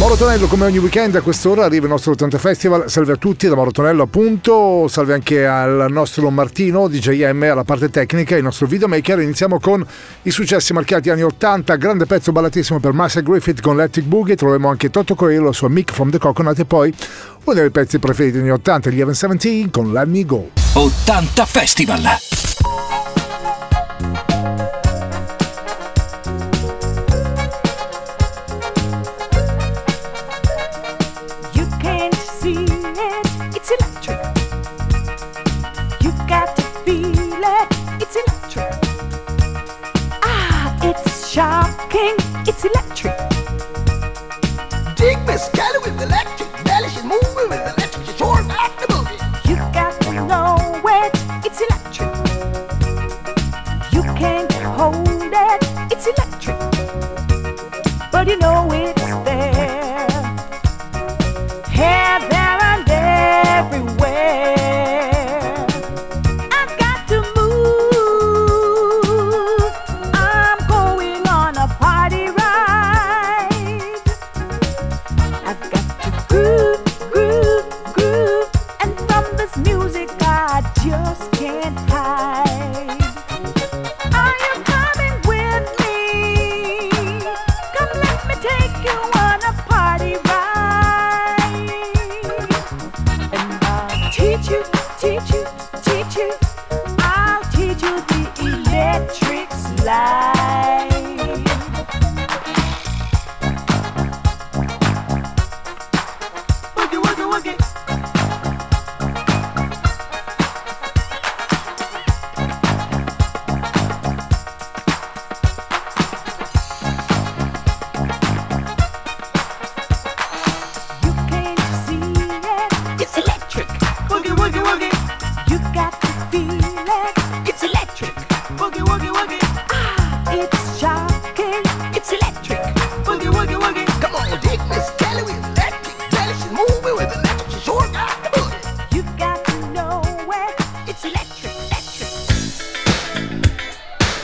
Morotonello come ogni weekend a quest'ora arriva il nostro 80 Festival, salve a tutti da Morotonello appunto, salve anche al nostro Martino DJM alla parte tecnica, il nostro videomaker, iniziamo con i successi marchiati anni 80, grande pezzo ballatissimo per Marcia Griffith con Electric Boogie, troviamo anche Toto Coelho, la sua Mick from the Coconut. E poi uno dei pezzi preferiti degli anni 80, gli Heaven 17 con Let Me Go. 80 Festival! rocking, it's electric. Dig Miss Gallo-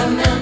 I'm not.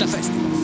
Festival.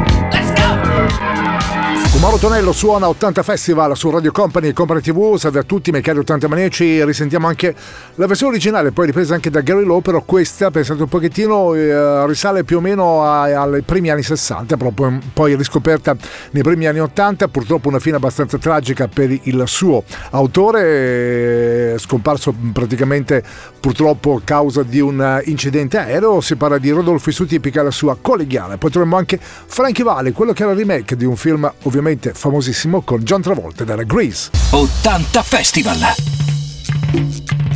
Mauro Tonello suona 80 Festival su Radio Company e Company TV, salve a tutti, miei cari 80 maneci, risentiamo anche la versione originale, poi ripresa anche da Gary Lowe, però questa, pensate un pochettino, eh, risale più o meno ai primi anni 60, proprio, poi riscoperta nei primi anni 80, purtroppo una fine abbastanza tragica per il suo autore, eh, scomparso praticamente purtroppo a causa di un incidente aereo, si parla di Rodolfo Isuti e la sua collegiale, poi troviamo anche Frankie Valley, quello che era il remake di un film ovviamente ovviamente famosissimo con John Travolta della Grease. 80 Festival!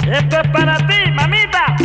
E mamita!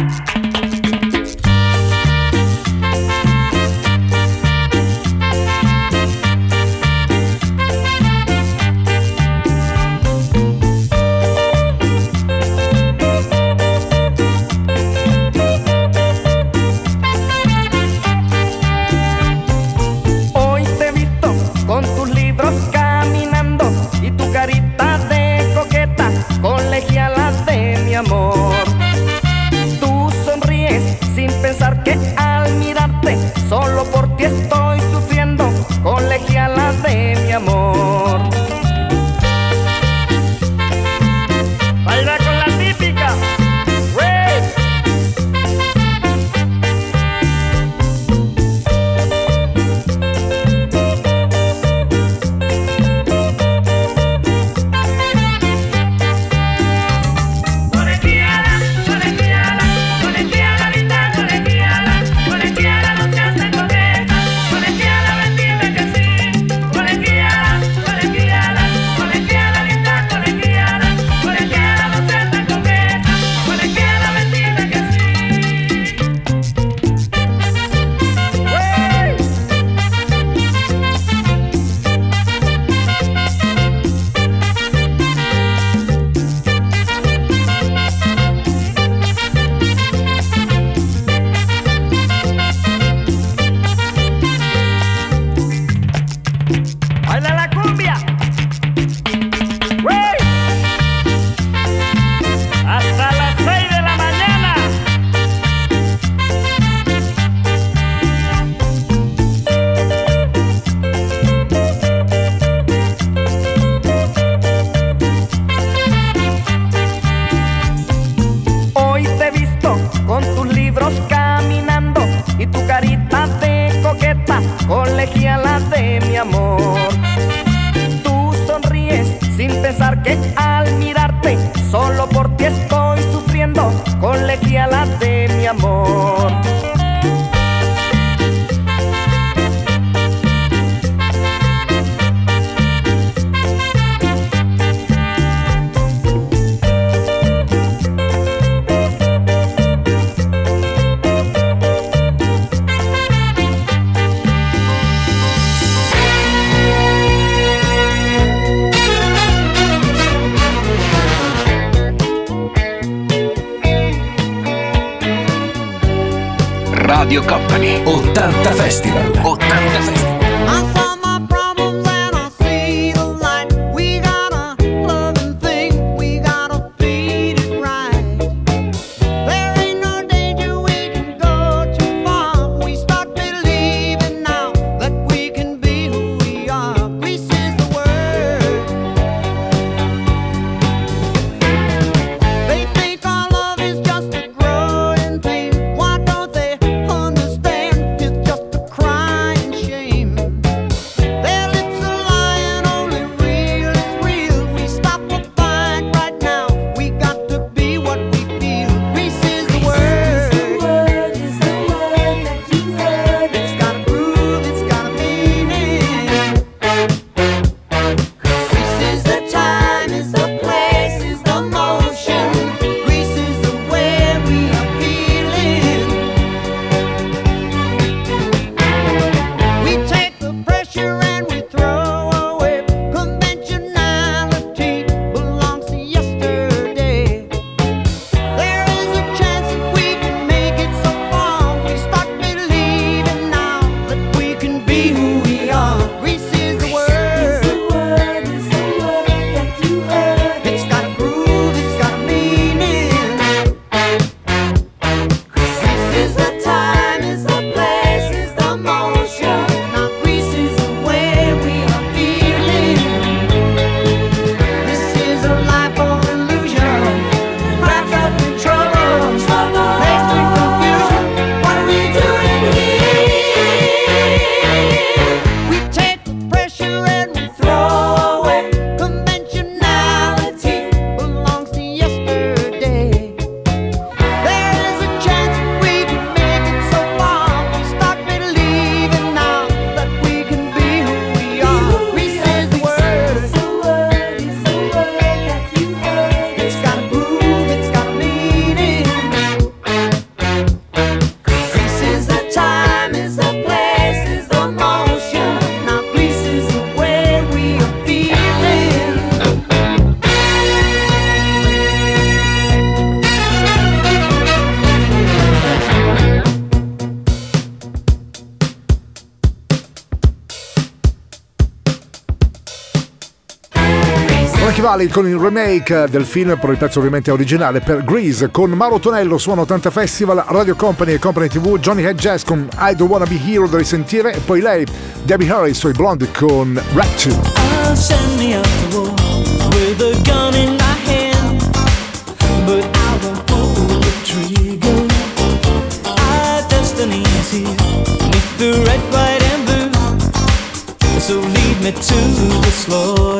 Valid con il remake del film, però ovviamente originale per Grease, con Mauro Tonello suono 80 Festival, Radio Company e Company TV, Johnny Head Jazz con I Don't Wanna Be Hero da risentire e poi lei, Debbie Harry, sui Blondie con Ratchet. the red. So lead me to the slow.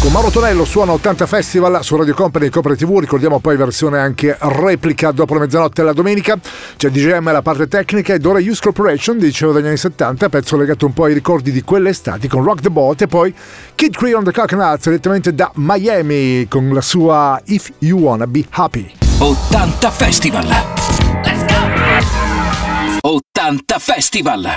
Con Mauro Tonello suona 80 Festival su Radio Company e Copre TV, ricordiamo poi versione anche replica dopo la mezzanotte la domenica, c'è DJM alla parte tecnica ed ora Use Corporation, dicevo dagli anni 70, pezzo legato un po' ai ricordi di quelle estati con Rock the Boat e poi Kid Cree on the Coconuts direttamente da Miami con la sua If You Wanna Be Happy. 80 Festival. 80 Festival.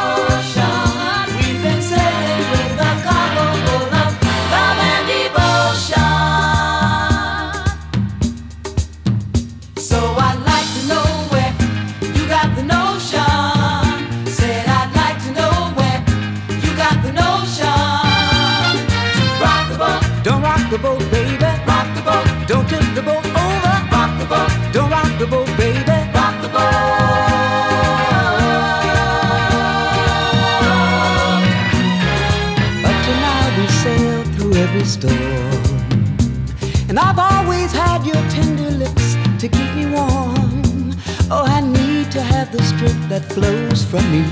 The strength that flows from you.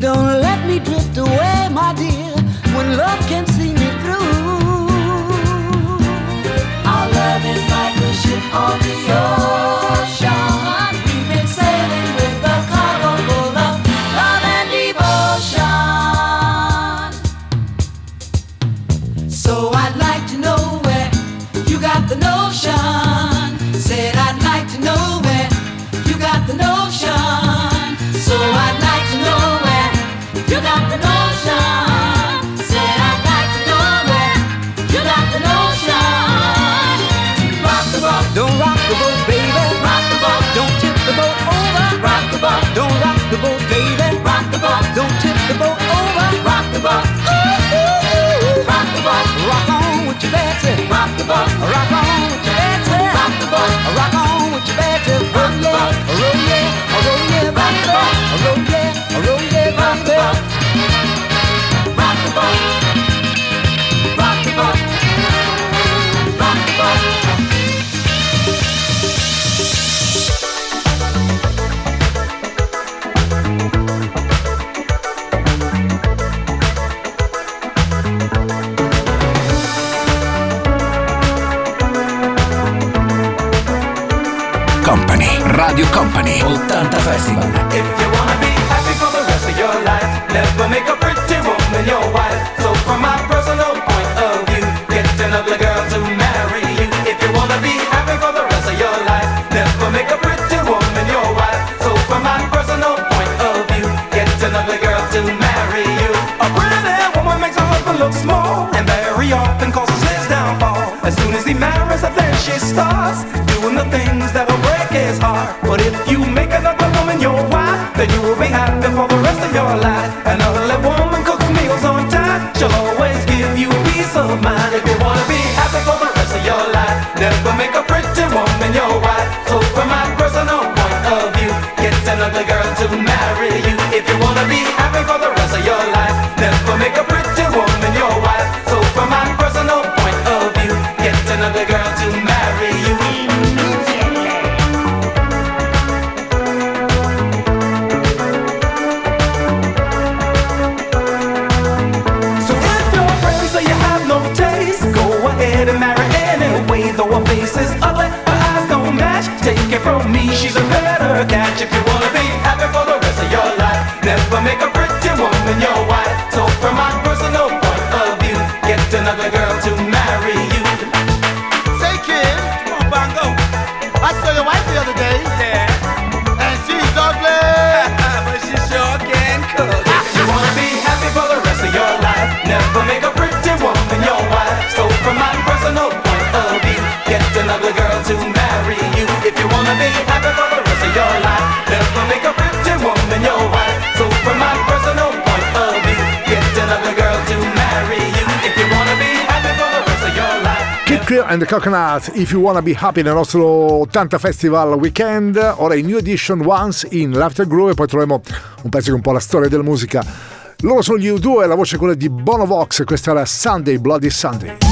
Don't let me drift rock the boat, Rock on with your Betsy. rock the boat, Rock on with your Betsy. Roll yeah, roll yeah, roll yeah, baby. Roll yeah, Radio Company. 80 Festival. If you wanna be happy for the rest of your life, never make a pretty woman your wife. So from my personal point of view, get an ugly girl to marry you. If you wanna be happy for the rest of your life, never make a pretty woman your wife. So from my personal point of view, get an ugly girl to marry you. A pretty woman makes her husband look small, and very often causes his downfall. As soon as he marries Take it from me, she's a better catch. If you wanna be happy for the rest of your life, never make a pretty woman your wife. So from my personal point of view, get another girl to marry you. Say, kid. Come on, Bongo. I saw your wife the other day. Yeah. And she's ugly. but she sure can cook. If you wanna be happy for the rest of your life, never make a pretty woman your wife. So from my personal point of view, get another girl to marry you. Wanna be happy for the rest of your life, never make a pretty woman your wife. So from my personal point of view, get another girl to marry you. If you wanna be happy for the rest of your life. Kid Creole and the Coconuts, If You Wanna Be Happy nel nostro 80 Festival Weekend, ora in New Edition Once in Laughter Groove e poi troveremo un pezzo che un po' la storia della musica. Loro sono gli U2 e la voce è quella di Bono Vox, questa era Sunday Bloody Sunday.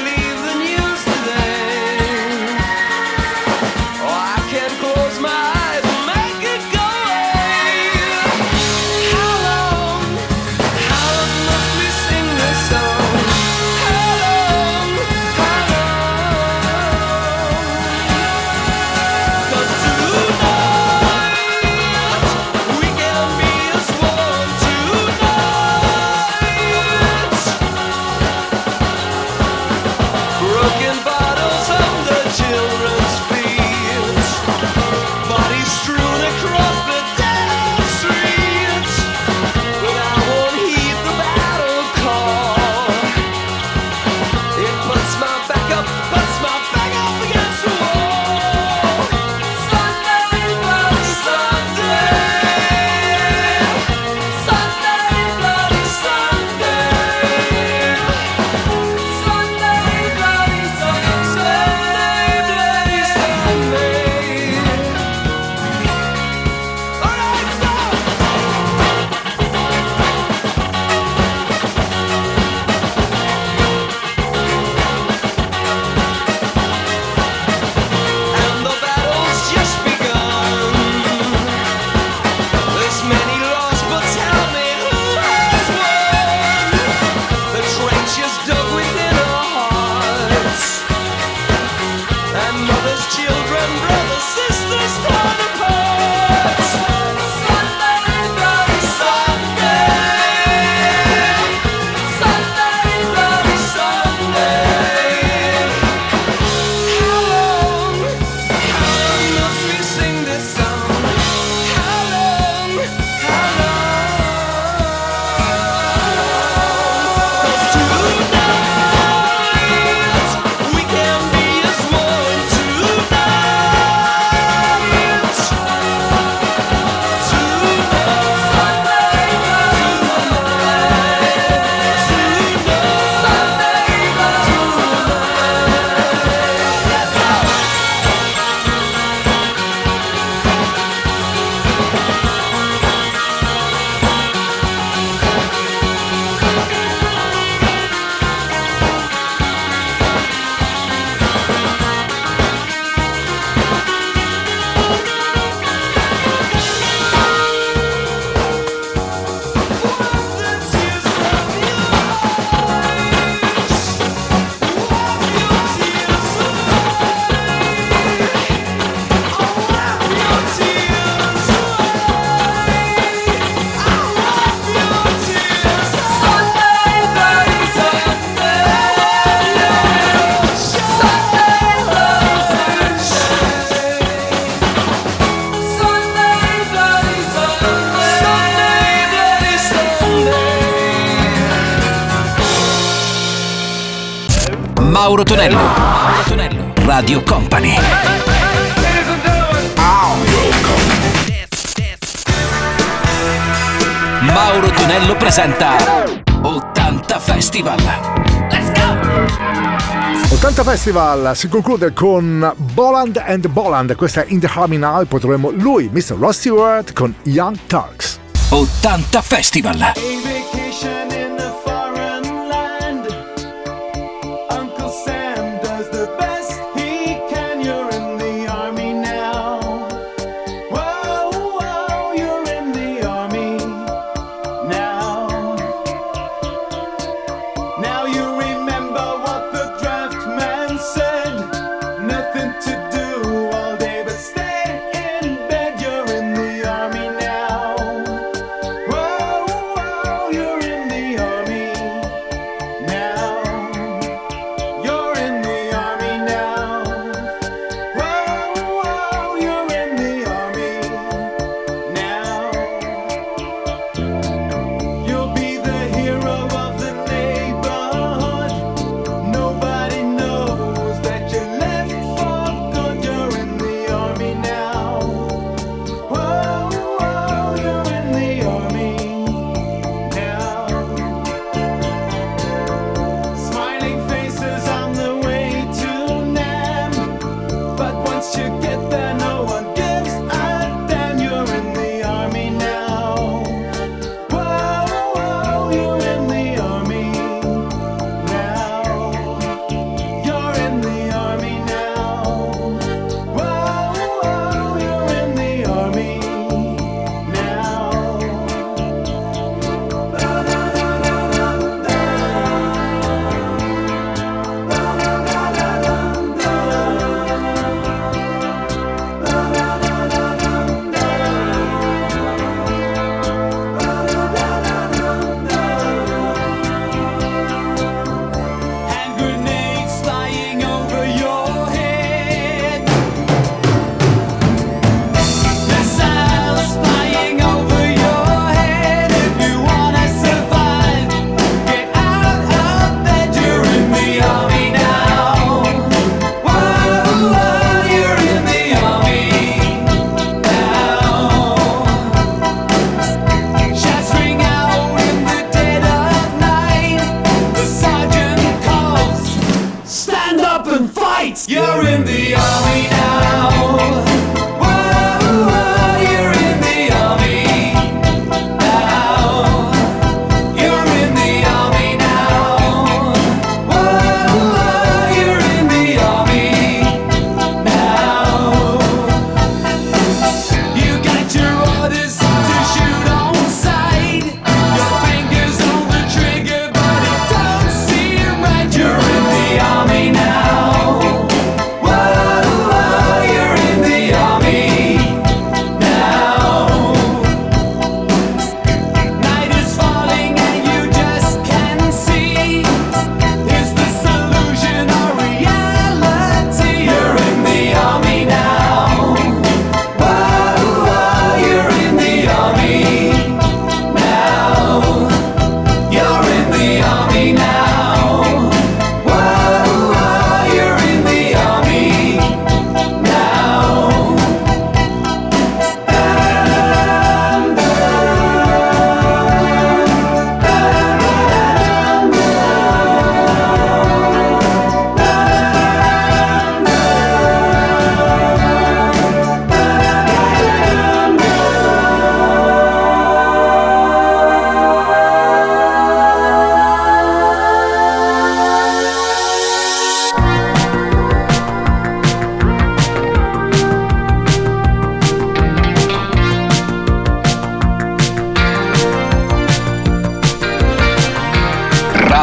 Mauro Tonello. Mauro Tonello. Radio Company. Mauro Tonello presenta 80 Festival. Let's go! 80 Festival si conclude con Boland and Boland, questa è In the Army Now e poi troveremo lui, Mr. Ross Stewart, con Young Turks. 80 Festival! You're in the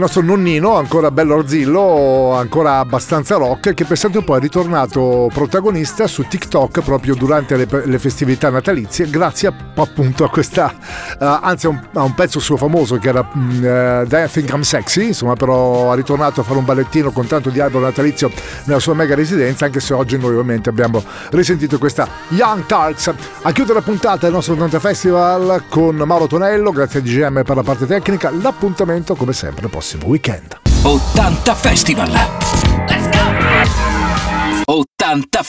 il nostro nonnino, ancora bello arzillo, ancora abbastanza rock, che pensate un po' è ritornato protagonista su TikTok proprio durante le, le festività natalizie, grazie a, appunto a questa, uh, anzi a un, a un, pezzo suo famoso che era mm, eh, uh, I Think I'm Sexy, insomma però ha ritornato a fare un ballettino con tanto di albero natalizio nella sua mega residenza, anche se oggi noi ovviamente abbiamo risentito questa Young Tarks. A chiudere la puntata del nostro 80 Festival con Mauro Tonello, grazie a DGM per la parte tecnica, l'appuntamento come sempre posso prossimo weekend. 80 Festival! Let's go! 80 Festival!